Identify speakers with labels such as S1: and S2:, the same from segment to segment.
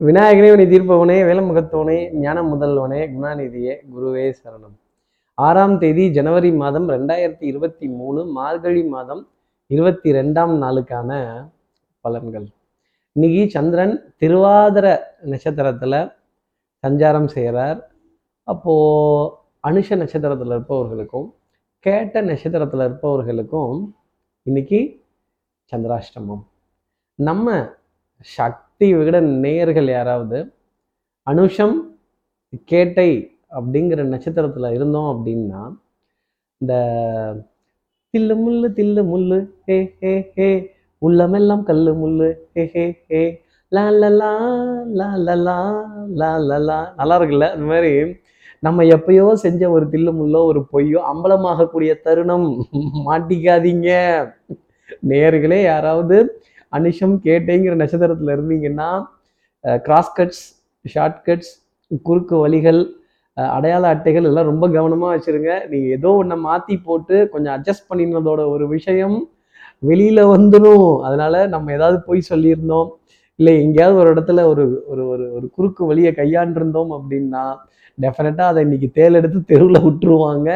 S1: விநாயகனே உனி தீர்ப்பவனே வேலமுகத்தோனே ஞான முதல்வனே குணாநிதியே குருவே சரணம். ஆறாம் தேதி ஜனவரி மாதம் ரெண்டாயிரத்தி இருபத்தி மூணு மார்கழி மாதம் இருபத்தி ரெண்டாம் நாளுக்கான பலன்கள். இன்னைக்கு சந்திரன் திருவாதிர நட்சத்திரத்துல சஞ்சாரம் செய்கிறார் அப்போ அனுஷ நட்சத்திரத்துல இருப்பவர்களுக்கும் கேட்ட நட்சத்திரத்துல இருப்பவர்களுக்கும் இன்னைக்கு சந்திராஷ்டமம். நம்ம சக்தி டிவி விகட நேயர்கள் யாராவது அனுஷம் கேட்டை அப்படிங்கிற நட்சத்திரத்தில் இருந்தோம் அப்படின்னா இந்த தில்லு முள்ளு தில்லு முள்ளு ஹே ஹே ஹே உள்ளமெல்லாம் கல்லு முள்ளு ஹே ஹே ஹே லா லலா லா லலா லா லலா நல்லா இருக்குல்ல? அந்த மாதிரி நம்ம எப்பயோ செஞ்ச ஒரு தில்லு முள்ளோ ஒரு பொய்யோ அம்பலமாகக்கூடிய தருணம் மாட்டிக்காதீங்க. நேர்களே யாராவது அனிஷம் கேட்டேங்கிற நட்சத்திரத்தில் இருந்தீங்கன்னா கிராஸ் கட்ஸ் ஷார்ட் கட்ஸ் குறுக்கு வழிகள் அடையாள அட்டைகள் எல்லாம் ரொம்ப கவனமாக வச்சுருங்க. நீங்கள் ஏதோ ஒன்றை மாற்றி போட்டு கொஞ்சம் அட்ஜஸ்ட் பண்ணினதோட ஒரு விஷயம் வெளியில் வந்துடும் அதனால் நம்ம ஏதாவது போய் சொல்லியிருந்தோம். இல்லை எங்கேயாவது ஒரு இடத்துல ஒரு ஒரு ஒரு ஒரு குறுக்கு வழியை கையாண்டிருந்தோம் அப்படின்னா டெஃபினட்டாக அதை இன்றைக்கி தேலெடுத்து தெருவில் விட்டுருவாங்க.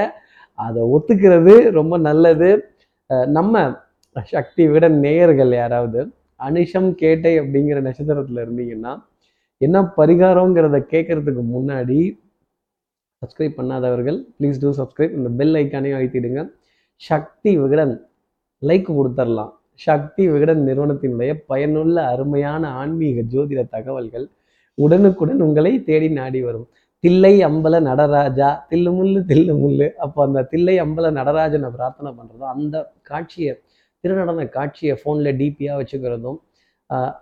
S1: அதை ஒத்துக்கிறது ரொம்ப நல்லது. நம்ம சக்தி விட நேயர்கள் யாராவது அனிஷம் கேட்டை அப்படிங்கிற நட்சத்திரத்துல இருந்தீங்கன்னா என்ன பரிகாரங்கிறத கேட்கறதுக்கு முன்னாடி சப்ஸ்கிரைப் பண்ணாதவர்கள் ப்ளீஸ் டூ சப்ஸ்கிரைப் இந்த பெல் ஐக்கானையும் அழுத்திடுங்க. சக்தி விகடன் லைக் கொடுத்துடலாம் சக்தி விகடன் நிறுவனத்தினுடைய பயனுள்ள அருமையான ஆன்மீக ஜோதிட தகவல்கள் உடனுக்குடன் உங்களை தேடி நாடி வரும். தில்லை அம்பல நடராஜா தில்லு முள்ளு தில்லு அப்போ அந்த தில்லை அம்பல நடராஜனை பிரார்த்தனை பண்ணுறதோ அந்த காட்சியை திருநடன காட்சியை ஃபோனில் டிபியாக வச்சுக்கிறதும்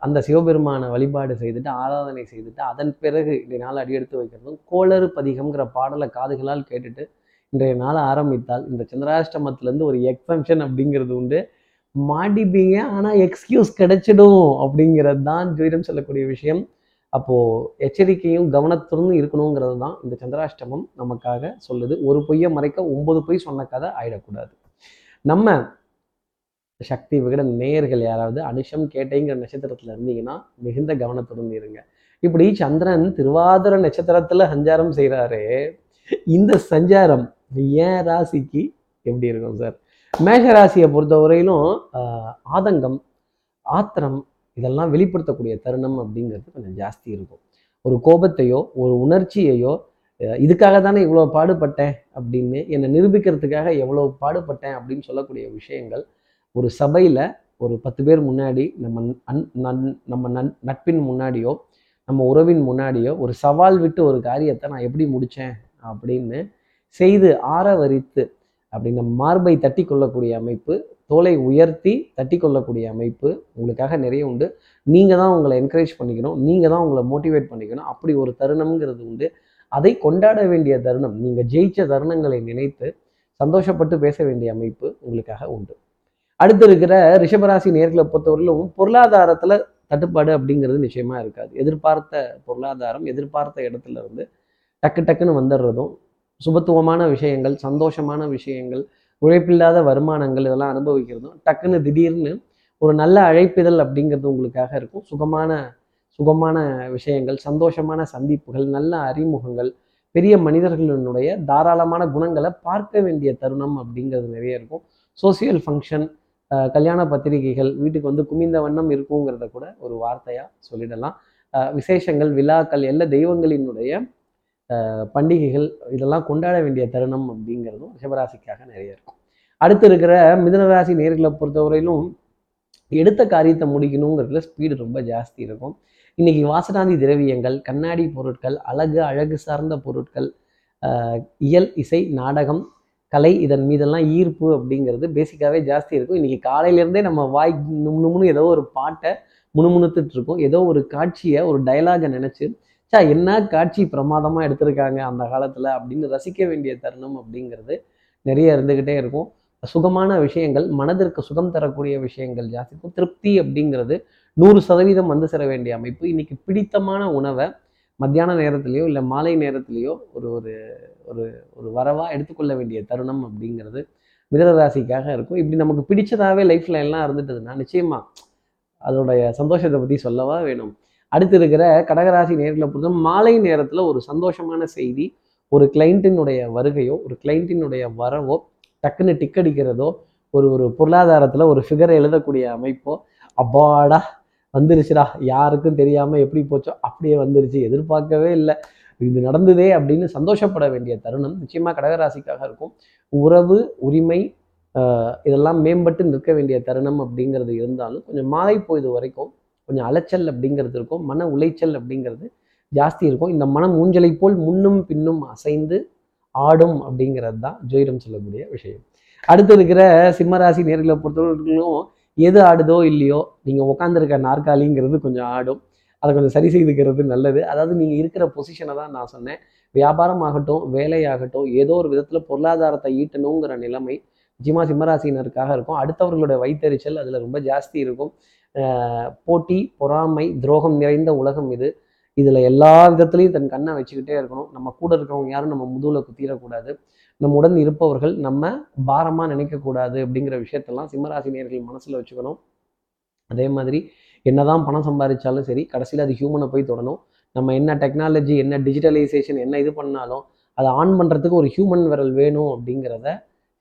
S1: அந்த சிவபெருமானை வழிபாடு செய்துட்டு ஆராதனை செய்துட்டு அதன் பிறகு இன்றைய நாள் அடியெடுத்து வைக்கிறதும் கோளறு பதிகம்ங்கிற பாடலை காதுகளால் கேட்டுட்டு இன்றைய நாள் ஆரம்பித்தால் இந்த சந்திராஷ்டமத்திலேருந்து ஒரு எக்ஸம்ஷன் அப்படிங்கிறது உண்டு. மாட்டிப்பீங்க ஆனால் எக்ஸ்கியூஸ் கிடைச்சிடும் அப்படிங்கிறது தான் ஜோதிடம் சொல்லக்கூடிய விஷயம். அப்போது எச்சரிக்கையும் கவனத்துடன் இருக்கணுங்கிறது தான் இந்த சந்திராஷ்டமம் நமக்காக சொல்லுது. ஒரு பொய்யை மறைக்க ஒன்பது பொய் சொன்ன கதை ஆயிடக்கூடாது. நம்ம சக்தி விகட நேயர்கள் யாராவது அனுஷம் கேட்டேங்கிற நட்சத்திரத்துல இருந்தீங்கன்னா மிகுந்த கவனத்துடன் இருங்க. இப்படி சந்திரன் திருவாதிர நட்சத்திரத்துல சஞ்சாரம் செய்கிறாரு இந்த சஞ்சாரம் ஏன் ராசிக்கு எப்படி இருக்கும் சார்? மேஷ ராசியை பொறுத்தவரையிலும் ஆஹ், ஆதங்கம் ஆத்திரம் இதெல்லாம் வெளிப்படுத்தக்கூடிய தருணம் அப்படிங்கிறது கொஞ்சம் ஜாஸ்தி இருக்கும். ஒரு கோபத்தையோ ஒரு உணர்ச்சியையோ இதுக்காக தானே இவ்வளோ பாடுபட்டேன் அப்படின்னு என்னை நிரூபிக்கிறதுக்காக எவ்வளோ பாடுபட்டேன் அப்படின்னு சொல்லக்கூடிய விஷயங்கள் ஒரு சபையில் ஒரு பத்து பேர் முன்னாடி நம்ம அன் நன்- நம்ம நன் நட்பின் முன்னாடியோ நம்ம உறவின் முன்னாடியோ ஒரு சவால் விட்டு ஒரு காரியத்தை நான் எப்படி முடித்தேன் அப்படின்னு செய்து ஆரவரித்து அப்படி நம்ம மார்பை தட்டி கொள்ளக்கூடிய அமைப்பு தோலை உயர்த்தி தட்டி கொள்ளக்கூடிய அமைப்பு உங்களுக்காக நிறைய உண்டு. நீங்கள் தான் உங்களை என்கரேஜ் பண்ணிக்கணும் நீங்கள் தான் உங்களை மோட்டிவேட் பண்ணிக்கணும். அப்படி ஒரு தருணம்ங்கிறது உண்டு. அதை கொண்டாட வேண்டிய தருணம் நீங்கள் ஜெயிச்ச தருணங்களை நினைத்து சந்தோஷப்பட்டு பேச வேண்டிய அமைப்பு உங்களுக்காக உண்டு. அடுத்து இருக்கிற ரிஷபராசி நேர்களை பொறுத்தவரையிலும் பொருளாதாரத்தில் தட்டுப்பாடு அப்படிங்கிறது நிச்சயமா இருக்காது. எதிர்பார்த்த பொருளாதாரம் எதிர்பார்த்த இடத்துல இருந்து டக்கு டக்குன்னு வந்துடுறதும் சுபத்துவமான விஷயங்கள் சந்தோஷமான விஷயங்கள் உழைப்பில்லாத வருமானங்கள் இதெல்லாம் அனுபவிக்கிறதும் டக்குன்னு திடீர்னு ஒரு நல்ல அழைப்பிதழ் அப்படிங்கிறது உங்களுக்காக இருக்கும். சுகமான சுகமான விஷயங்கள் சந்தோஷமான சந்திப்புகள் நல்ல அறிமுகங்கள் பெரிய மனிதர்களினுடைய தாராளமான குணங்களை பார்க்க வேண்டிய தருணம் அப்படிங்கிறது நிறைய இருக்கும். சோசியல் ஃபங்க்ஷன் கல்யாண பத்திரிகைகள் வீட்டுக்கு வந்து குமிந்த வண்ணம் இருக்குங்கிறத கூட ஒரு வார்த்தையாக சொல்லிடலாம். விசேஷங்கள் விழாக்கள் எல்லா தெய்வங்களினுடைய பண்டிகைகள் இதெல்லாம் கொண்டாட வேண்டிய தருணம் அப்படிங்கிறதும் ரிஷபராசிக்காக நிறைய இருக்கும். அடுத்து இருக்கிற மிதனராசி நேர்களை பொறுத்தவரையிலும் எடுத்த காரியத்தை முடிக்கணுங்கிறதுல ஸ்பீடு ரொம்ப ஜாஸ்தி இருக்கும். இன்னைக்கு வாசனாதி திரவியங்கள் கண்ணாடி பொருட்கள் அழகு அழகு சார்ந்த பொருட்கள் இயல் இசை நாடகம் கலை இதன் மீதெல்லாம் ஈர்ப்பு அப்படிங்கிறது பேசிக்காகவே ஜாஸ்தி இருக்கும். இன்றைக்கி காலையிலேருந்தே நம்ம வாய் நும்னு ஏதோ ஒரு பாட்டை முணுமுணுத்துட்டு இருக்கோம். ஏதோ ஒரு காட்சியை ஒரு டைலாகை நினச்சி சா என்ன காட்சி பிரமாதமாக எடுத்திருக்காங்க அந்த காலத்தில்? அப்படின்னு ரசிக்க வேண்டிய தருணம் அப்படிங்கிறது நிறைய இருந்துக்கிட்டே இருக்கும். சுகமான விஷயங்கள் மனதிற்கு சுகம் தரக்கூடிய விஷயங்கள் ஜாஸ்தி இருக்கும். திருப்தி அப்படிங்கிறது நூறு சதவீதம் வந்து சேர வேண்டிய அமைப்பு. இன்னைக்கு பிடித்தமான உணவை மத்தியான நேரத்துலையோ இல்லை மாலை நேரத்துலையோ ஒரு ஒரு ஒரு ஒரு வரவா எடுத்துக்கொள்ள வேண்டிய தருணம் அப்படிங்கிறது மிதனராசிக்காக இருக்கும். இப்படி நமக்கு பிடிச்சதாவே லைஃப்ல எல்லாம் இருந்துட்டதுன்னா நிச்சயமா அதோடைய சந்தோஷத்தை பத்தி சொல்லவா வேணும். அடுத்து இருக்கிற கடகராசி நேரில் பொறுத்த மாலை நேரத்தில் ஒரு சந்தோஷமான செய்தி ஒரு கிளைண்ட்டினுடைய வருகையோ ஒரு கிளைண்ட்டினுடைய வரவோ டக்குன்னு டிக் அடிக்கிறதோ ஒரு ஒரு பொருளாதாரத்தில் ஒரு ஃபிகரை எழுதக்கூடிய அமைப்போ அப்பாடா வந்துருச்சுடா யாருக்கும் தெரியாமல் எப்படி போச்சோ அப்படியே வந்துருச்சு எதிர்பார்க்கவே இல்லை. இது நடந்ததே அப்படின்னு சந்தோஷப்பட வேண்டிய தருணம் நிச்சயமாக கடகராசிக்காக இருக்கும். உறவு உரிமை இதெல்லாம் மேம்பட்டு நிற்க வேண்டிய தருணம் அப்படிங்கிறது இருந்தாலும் கொஞ்சம் மாலை போயது வரைக்கும் கொஞ்சம் அலைச்சல் அப்படிங்கிறது இருக்கும் மன உளைச்சல் அப்படிங்கிறது ஜாஸ்தி இருக்கும். இந்த மனம் ஊஞ்சலை போல் முன்னும் பின்னும் அசைந்து ஆடும் அப்படிங்கிறது தான் ஜோயிடம் சொல்லக்கூடிய விஷயம். அடுத்து இருக்கிற சிம்மராசி நேர்களை பொறுத்தவரைக்கும் எது ஆடுதோ இல்லையோ நீங்கள் உட்காந்துருக்க நாற்காலிங்கிறது கொஞ்சம் ஆடும். அதை கொஞ்சம் சரி செய்துக்கிறது நல்லது. அதாவது நீங்கள் இருக்கிற பொசிஷனை தான் நான் சொன்னேன். வியாபாரம் ஆகட்டும் வேலையாகட்டும் ஏதோ ஒரு விதத்தில் பொருளாதாரத்தை ஈட்டணுங்கிற நிலைமை நிச்சயமாக சிம்மராசினருக்காக இருக்கும். அடுத்தவர்களுடைய வைத்தறிச்சல் அதில் ரொம்ப ஜாஸ்தி இருக்கும். போட்டி பொறாமை துரோகம் நிறைந்த உலகம் இது. இதில் எல்லா விதத்துலையும் தன் கண்ணை வச்சுக்கிட்டே இருக்கணும். நம்ம கூட இருக்கிறவங்க யாரும் நம்ம முதுகில் குத்திடக்கூடாது. நம்முடன் இருப்பவர்கள் நம்ம பாரமாக நினைக்கக்கூடாது அப்படிங்கிற விஷயத்தெல்லாம் சிம்மராசினியர்கள் மனசில் வச்சுக்கணும். அதே மாதிரி என்னதான் பணம் சம்பாதிச்சாலும் சரி கடைசியில் அது ஹியூமனை போய் தொடணும். நம்ம என்ன டெக்னாலஜி என்ன டிஜிட்டலைசேஷன் என்ன இது பண்ணாலும் அதை ஆன் பண்ணுறதுக்கு ஒரு ஹியூமன் விரல் வேணும் அப்படிங்கிறத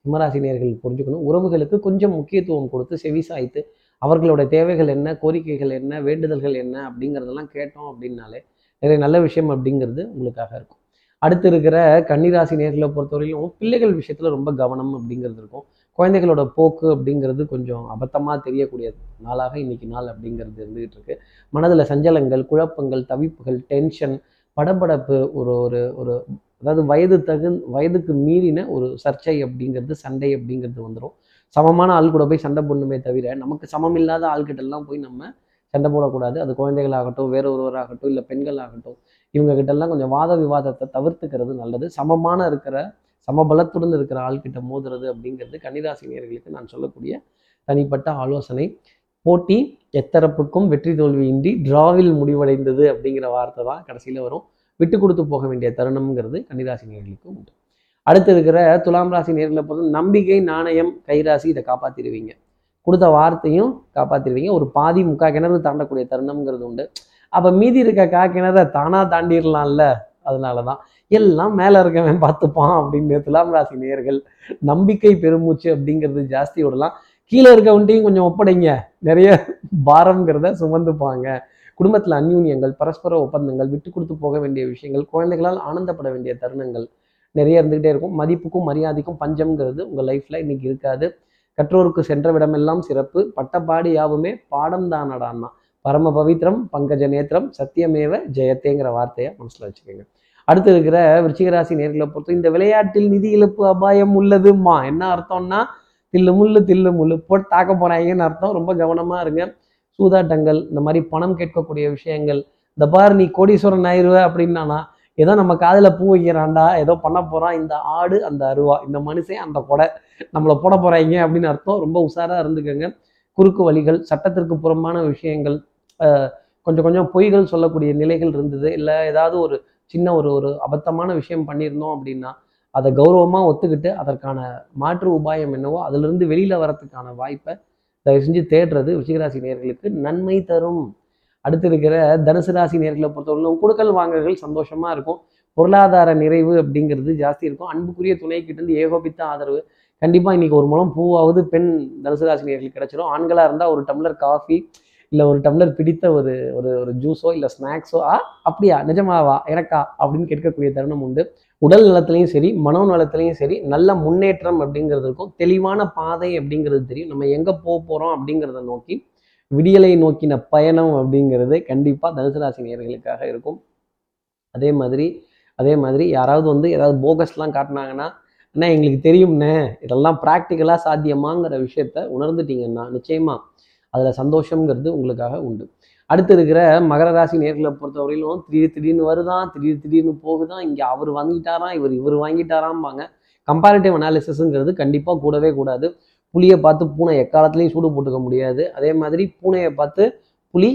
S1: சிம்மராசினியர்கள் புரிஞ்சுக்கணும். உறவுகளுக்கு கொஞ்சம் முக்கியத்துவம் கொடுத்து செவிசாய்த்து அவர்களுடைய தேவைகள் என்ன கோரிக்கைகள் என்ன வேண்டுதல்கள் என்ன அப்படிங்கிறதெல்லாம் கேட்டோம் அப்படின்னாலே நிறைய நல்ல விஷயம் அப்படிங்கிறது உங்களுக்காக இருக்கும். அடுத்து இருக்கிற கன்னிராசி நேர்களை பொறுத்தவரையிலும் பிள்ளைகள் விஷயத்தில் ரொம்ப கவனம் அப்படிங்கிறது இருக்கும். குழந்தைகளோட போக்கு அப்படிங்கிறது கொஞ்சம் அபத்தமாக தெரியக்கூடிய நாளாக இன்னைக்கு நாள் அப்படிங்கிறது இருந்துகிட்டு இருக்கு. மனதில் சஞ்சலங்கள் குழப்பங்கள் தவிப்புகள் டென்ஷன் படபடப்பு ஒரு ஒரு ஒரு அதாவது வயது தகு வயதுக்கு மீறின ஒரு சர்ச்சை அப்படிங்கிறது சண்டை அப்படிங்கிறது வந்துடும் சமமான ஆள் கூட போய் சண்டை போடணுமே தவிர நமக்கு சமம் இல்லாத ஆள்கிட்டெல்லாம் போய் நம்ம சண்டை போடக்கூடாது. அது குழந்தைகளாகட்டும் வேற ஒருவராகட்டும் இல்லை பெண்களாகட்டும் இவங்க கிட்டெல்லாம் கொஞ்சம் வாத விவாதத்தை தவிர்த்துக்கிறது நல்லது. சமமான இருக்கிற சமபலத்துடன் இருக்கிற ஆள்கிட்ட மோதுறது அப்படிங்கிறது கன்னிராசி நேர்களுக்கு நான் சொல்லக்கூடிய தனிப்பட்ட ஆலோசனை. போட்டி எத்தரப்புக்கும் வெற்றி தோல்வியின்றி டிராவில் முடிவடைந்தது அப்படிங்கிற வார்த்தை தான் கடைசியில் வரும். விட்டு கொடுத்து போக வேண்டிய தருணம்ங்கிறது கன்னிராசி நேர்களுக்கு உண்டு. அடுத்து இருக்கிற துலாம் ராசி நேர்களை பொறுத்த நம்பிக்கை நாணயம் கைராசி இதை காப்பாற்றிடுவீங்க கொடுத்த வார்த்தையும் காப்பாற்றிடுவீங்க ஒரு பாதி முக்கா கிணறு தாண்டக்கூடிய தருணம்ங்கிறது உண்டு. அப்போ மீதி இருக்க கா கிணற தானாக தாண்டிடலாம்ல அதனால தான் எல்லாம் மேலே இருக்கவன் பார்த்துப்பான் அப்படின்னு துலாம் ராசி நேர்கள் நம்பிக்கை பெருமூச்சு அப்படிங்கிறது ஜாஸ்தி விடலாம் கீழே இருக்கவன்ட்டையும் கொஞ்சம் ஒப்படைங்க. நிறைய பாரம்ங்கிறத சுமந்துப்பாங்க. குடும்பத்தில் அந்யூன்யங்கள் பரஸ்பர ஒப்பந்தங்கள் விட்டு கொடுத்து போக வேண்டிய விஷயங்கள் குழந்தைகளால் ஆனந்தப்பட வேண்டிய தருணங்கள் நிறைய இருந்துகிட்டே இருக்கும். மதிப்புக்கும் மரியாதைக்கும் பஞ்சம்ங்கிறது உங்கள் லைஃப்பில் இன்னைக்கு இருக்காது. கற்றோருக்கு சென்ற விடமெல்லாம் சிறப்பு. பட்டப்பாடு யாவுமே பாடம் தானடான்னா. பரம பவித்ரம் பங்கஜ நேத்திரம் சத்தியமேவ ஜெயத்தேங்கிற வார்த்தையை மனசில் வச்சுக்கோங்க. அடுத்து இருக்கிற விருச்சிகராசி நேர்களை பொறுத்து இந்த விளையாட்டில் நிதி இழப்பு அபாயம் உள்ளதுமா என்ன அர்த்தம்னா தில்லு முள்ளு தில்லு முள்ளு போட்டு தாக்க போறாங்கன்னு அர்த்தம். ரொம்ப கவனமாக இருங்க. சூதாட்டங்கள் இந்த மாதிரி பணம் கேட்கக்கூடிய விஷயங்கள் இந்த பார் நீ கோடீஸ்வரன் ஆயிருவ அப்படின்னானா ஏதோ நம்ம காதில் பூ வைக்கிறான்டா ஏதோ பண்ண போகிறான் இந்த ஆடு அந்த அருவா இந்த மனுஷன் அந்த கொடை நம்மளை போட போகிறாங்க அப்படின்னு அர்த்தம். ரொம்ப உஷாராக இருந்துக்கோங்க. குறுக்கு வழிகள் சட்டத்திற்கு புறம்பான விஷயங்கள் கொஞ்சம் கொஞ்சம் பொய்கள் சொல்லக்கூடிய நிலைகள் இருந்தது. இல்லை ஏதாவது ஒரு சின்ன ஒரு ஒரு அபத்தமான விஷயம் பண்ணியிருந்தோம் அப்படின்னா அதை கௌரவமாக ஒத்துக்கிட்டு அதற்கான மாற்று உபாயம் என்னவோ அதிலிருந்து வெளியில் வரத்துக்கான வாய்ப்பை தயவு செஞ்சு தேடுறது ரிஷிகராசி நேர்களுக்கு நன்மை தரும். அடுத்து இருக்கிற தனுசு ராசி நேர்களை பொறுத்தவரைக்கும் கொடுக்கல் வாங்கல்கள் சந்தோஷமாக இருக்கும். பொருளாதார நிறைவு அப்படிங்கிறது ஜாஸ்தி இருக்கும். அன்புக்குரிய துணைக்கிட்டேருந்து ஏகோபித்த ஆதரவு. கண்டிப்பாக இன்றைக்கி ஒரு மூலம் பூவாவது பெண் தனுசு ராசி நேர்களுக்கு கிடச்சிடும் ஆண்களாக இருந்தால் ஒரு டம்ளர் காஃபி இல்லை ஒரு டம்ளர் பிடித்த ஒரு ஒரு ஒரு ஜூஸோ இல்லை ஸ்நாக்ஸோ ஆ அப்படியா நிஜமாவா எனக்கா அப்படின்னு கேட்கக்கூடிய தருணம் உண்டு. உடல் நலத்திலையும் சரி மனோ நலத்திலையும் சரி நல்ல முன்னேற்றம் அப்படிங்கிறது இருக்கும். தெளிவான பாதை அப்படிங்கிறது தெரியும். நம்ம எங்கே போக போகிறோம் அப்படிங்கிறத நோக்கி விடியலை நோக்கின பயணம் அப்படிங்கிறது கண்டிப்பாக தனுசு ராசி நேர்களுக்காக இருக்கும். அதே மாதிரி அதே மாதிரி யாராவது வந்து ஏதாவது போகஸ்லாம் காட்டினாங்கன்னா அண்ணா எங்களுக்கு தெரியும்ண்ணே இதெல்லாம் ப்ராக்டிக்கலாக சாத்தியமாங்கிற விஷயத்த உணர்ந்துட்டீங்கன்னா நிச்சயமா அதில் சந்தோஷங்கிறது உங்களுக்காக உண்டு. அடுத்து இருக்கிற மகர ராசி நேர்களை பொறுத்தவரையிலும் திடீர் திடீர்னு வருதான் திடீர் திடீர்னு போகுதான் இங்கே அவர் வாங்கிட்டாராம் இவர் இவர் வாங்கிட்டாராம்பாங்க. கம்பேரிட்டிவ் அனாலிசிஸுங்கிறது கண்டிப்பாக கூடவே கூடாது. புளியை பார்த்து பூனை எக்காலத்துலேயும் சூடு போட்டுக்க முடியாது. அதே மாதிரி பூனையை பார்த்து புலி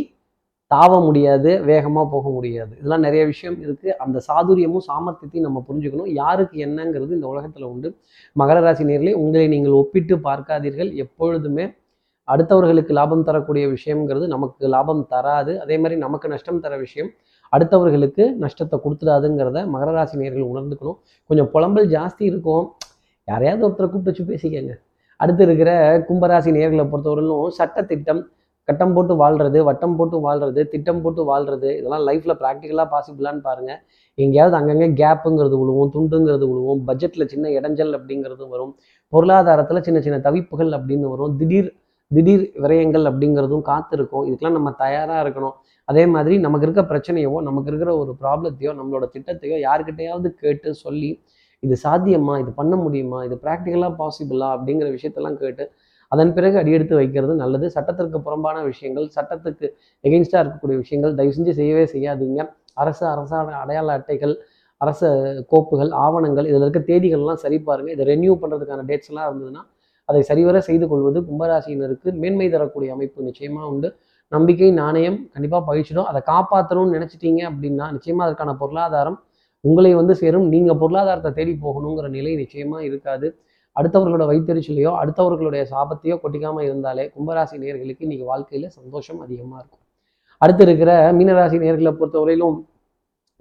S1: தாவ முடியாது வேகமாக போக முடியாது. இதெல்லாம் நிறைய விஷயம் இருக்குது அந்த சாதுரியமும் சாமர்த்தியத்தையும் நம்ம புரிஞ்சுக்கணும். யாருக்கு என்னங்கிறது இந்த உலகத்தில் உண்டு. மகர ராசி நேர்களை உங்களை நீங்கள் ஒப்பிட்டு பார்க்காதீர்கள். எப்பொழுதுமே அடுத்தவர்களுக்கு லாபம் தரக்கூடிய விஷயம்ங்கிறது நமக்கு லாபம் தராது. அதே மாதிரி நமக்கு நஷ்டம் தர விஷயம் அடுத்தவர்களுக்கு நஷ்டத்தை கொடுத்துடாதுங்கிறத மகர ராசி நேர்கள் உணர்ந்துக்கணும். கொஞ்சம் புலம்பல் ஜாஸ்தி இருக்கும். யாரையாவது ஒருத்தரை கூப்பிட்டு வச்சு பேசிக்கங்க. அடுத்து இருக்கிற கும்பராசி நேர்களை பொறுத்தவரையிலும் சட்டத்திட்டம் கட்டம் போட்டு வாழ்றது வட்டம் போட்டு வாழ்றது திட்டம் போட்டு வாழ்றது இதெல்லாம் லைஃப்பில் ப்ராக்டிக்கலாக பாசிபிளான்னு பாருங்கள் எங்கேயாவது அங்கங்கே கேப்புங்கிறது விழுவும் துண்டுங்கிறது விழுவும் பட்ஜெட்டில் சின்ன இடைஞ்சல் அப்படிங்கிறது வரும். பொருளாதாரத்தில் சின்ன சின்ன தவிப்புகள் அப்படின்னு வரும். திடீர் திடீர் விரயங்கள் அப்படிங்கிறதும் காத்திருக்கும். இதுக்கெல்லாம் நம்ம தயாராக இருக்கணும். அதே மாதிரி நமக்கு இருக்க பிரச்சனையவோ நமக்கு இருக்கிற ஒரு ப்ராப்ளத்தையோ நம்மளோட திட்டத்தையோ யாருக்கிட்டையாவது கேட்டு சொல்லி இது சாத்தியமா? இது பண்ண முடியுமா? இது ப்ராக்டிக்கலாக பாசிபிளா அப்படிங்கிற விஷயத்தெல்லாம் கேட்டு அதன் பிறகு அடியெடுத்து வைக்கிறது நல்லது. சட்டத்திற்கு புறம்பான விஷயங்கள் சட்டத்துக்கு எகெயின்ஸ்டாக இருக்கக்கூடிய விஷயங்கள் தயவு செஞ்சு செய்யவே செய்யாதீங்க. அரசு அரசாணை அடையாள அட்டைகள் அரச கோப்புகள் ஆவணங்கள் இதில் இருக்க தேதிகள்லாம் சரி பாருங்கள் இதை ரெனியூ பண்ணுறதுக்கான டேட்ஸ்லாம் இருந்ததுன்னா அதை சரிவர செய்து கொள்வது கும்பராசினருக்கு மேன்மை தரக்கூடிய அமைப்பு நிச்சயமாக உண்டு. நம்பிக்கை நாணயம் கண்டிப்பாக பயிற்சிடும் அதை காப்பாற்றணும்னு நினச்சிட்டீங்க அப்படின்னா நிச்சயமாக அதற்கான பொருளாதாரம் உங்களை வந்து சேரும். நீங்கள் பொருளாதாரத்தை தேடி போகணுங்கிற நிலை நிச்சயமாக இருக்காது. அடுத்தவர்களோட வைத்தறிச்சலையோ அடுத்தவர்களுடைய சாபத்தையோ கொட்டிக்காமல் இருந்தாலே கும்பராசி நேர்களுக்கு இன்னைக்கு வாழ்க்கையில் சந்தோஷம் அதிகமாக இருக்கும். அடுத்து இருக்கிற மீனராசி நேர்களை பொறுத்தவரையிலும்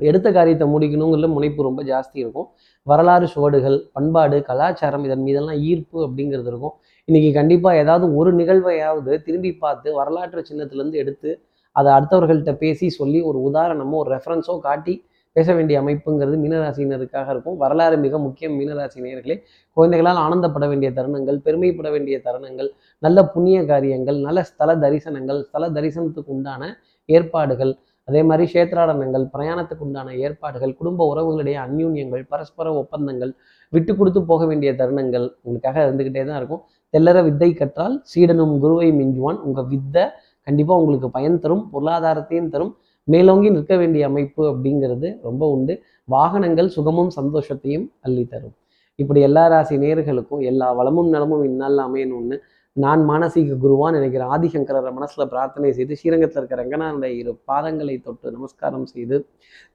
S1: எடுத்த காரியத்தை முடிக்கணுங்கிற முனைப்பு ரொம்ப ஜாஸ்தி இருக்கும். வரலாறு சுவடுகள் பண்பாடு கலாச்சாரம் இதன் மீதெல்லாம் ஈர்ப்பு அப்படிங்கிறது இருக்கும். இன்னைக்கு கண்டிப்பாக ஏதாவது ஒரு நிகழ்வையாவது திரும்பி பார்த்து வரலாற்று சின்னத்திலேருந்து எடுத்து அதை அடுத்தவர்கள்ட்ட பேசி சொல்லி ஒரு உதாரணமோ ஒரு ரெஃபரன்ஸோ காட்டி பேச வேண்டிய அமைப்புங்கிறது மீனராசினருக்காக இருக்கும். வரலாறு மிக முக்கியம் மீனராசி நேயர்களே. குழந்தைகளால் ஆனந்தப்பட வேண்டிய தருணங்கள் பெருமைப்பட வேண்டிய தருணங்கள் நல்ல புண்ணிய காரியங்கள் நல்ல ஸ்தல தரிசனங்கள் ஸ்தல தரிசனத்துக்கு உண்டான ஏற்பாடுகள் அதே மாதிரி சேத்ராடனங்கள் பிரயாணத்துக்கு உண்டான ஏற்பாடுகள் குடும்ப உறவுகளுடைய அந்யூன்யங்கள் பரஸ்பர ஒப்பந்தங்கள் விட்டு கொடுத்து போக வேண்டிய தருணங்கள் உங்களுக்காக இருந்துக்கிட்டே தான் இருக்கும். தெல்லற வித்தை கற்றால் சீடனும் குருவை மிஞ்சுவான். உங்கள் வித்தை கண்டிப்பாக உங்களுக்கு பயன் தரும் பொருளாதாரத்தையும் தரும். மேலோங்கி நிற்க வேண்டிய அமைப்பு அப்படிங்கிறது ரொம்ப உண்டு. வாகனங்கள் சுகமும் சந்தோஷத்தையும் அள்ளி தரும் இப்படி எல்லா ராசி நேர்களுக்கும் எல்லா வளமும் நலமும் இந்நாளில் அமையணும்னு நான் மானசீக குருவான் நினைக்கிற ஆதிசங்கரரை மனசில் பிரார்த்தனை செய்து ஸ்ரீரங்கத்தில் இருக்க ரங்கநாதனுடைய இரு பாதங்களை தொட்டு நமஸ்காரம் செய்து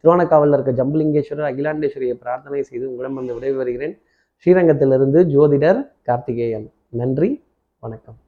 S1: திருவானக்காவலில் இருக்க ஜம்புலிங்கேஸ்வரர் அகிலாண்டேஸ்வரியை பிரார்த்தனை செய்து உங்களிடம் வந்து விடைபெறுகிறேன். ஸ்ரீரங்கத்திலிருந்து ஜோதிடர் கார்த்திகேயன். நன்றி வணக்கம்.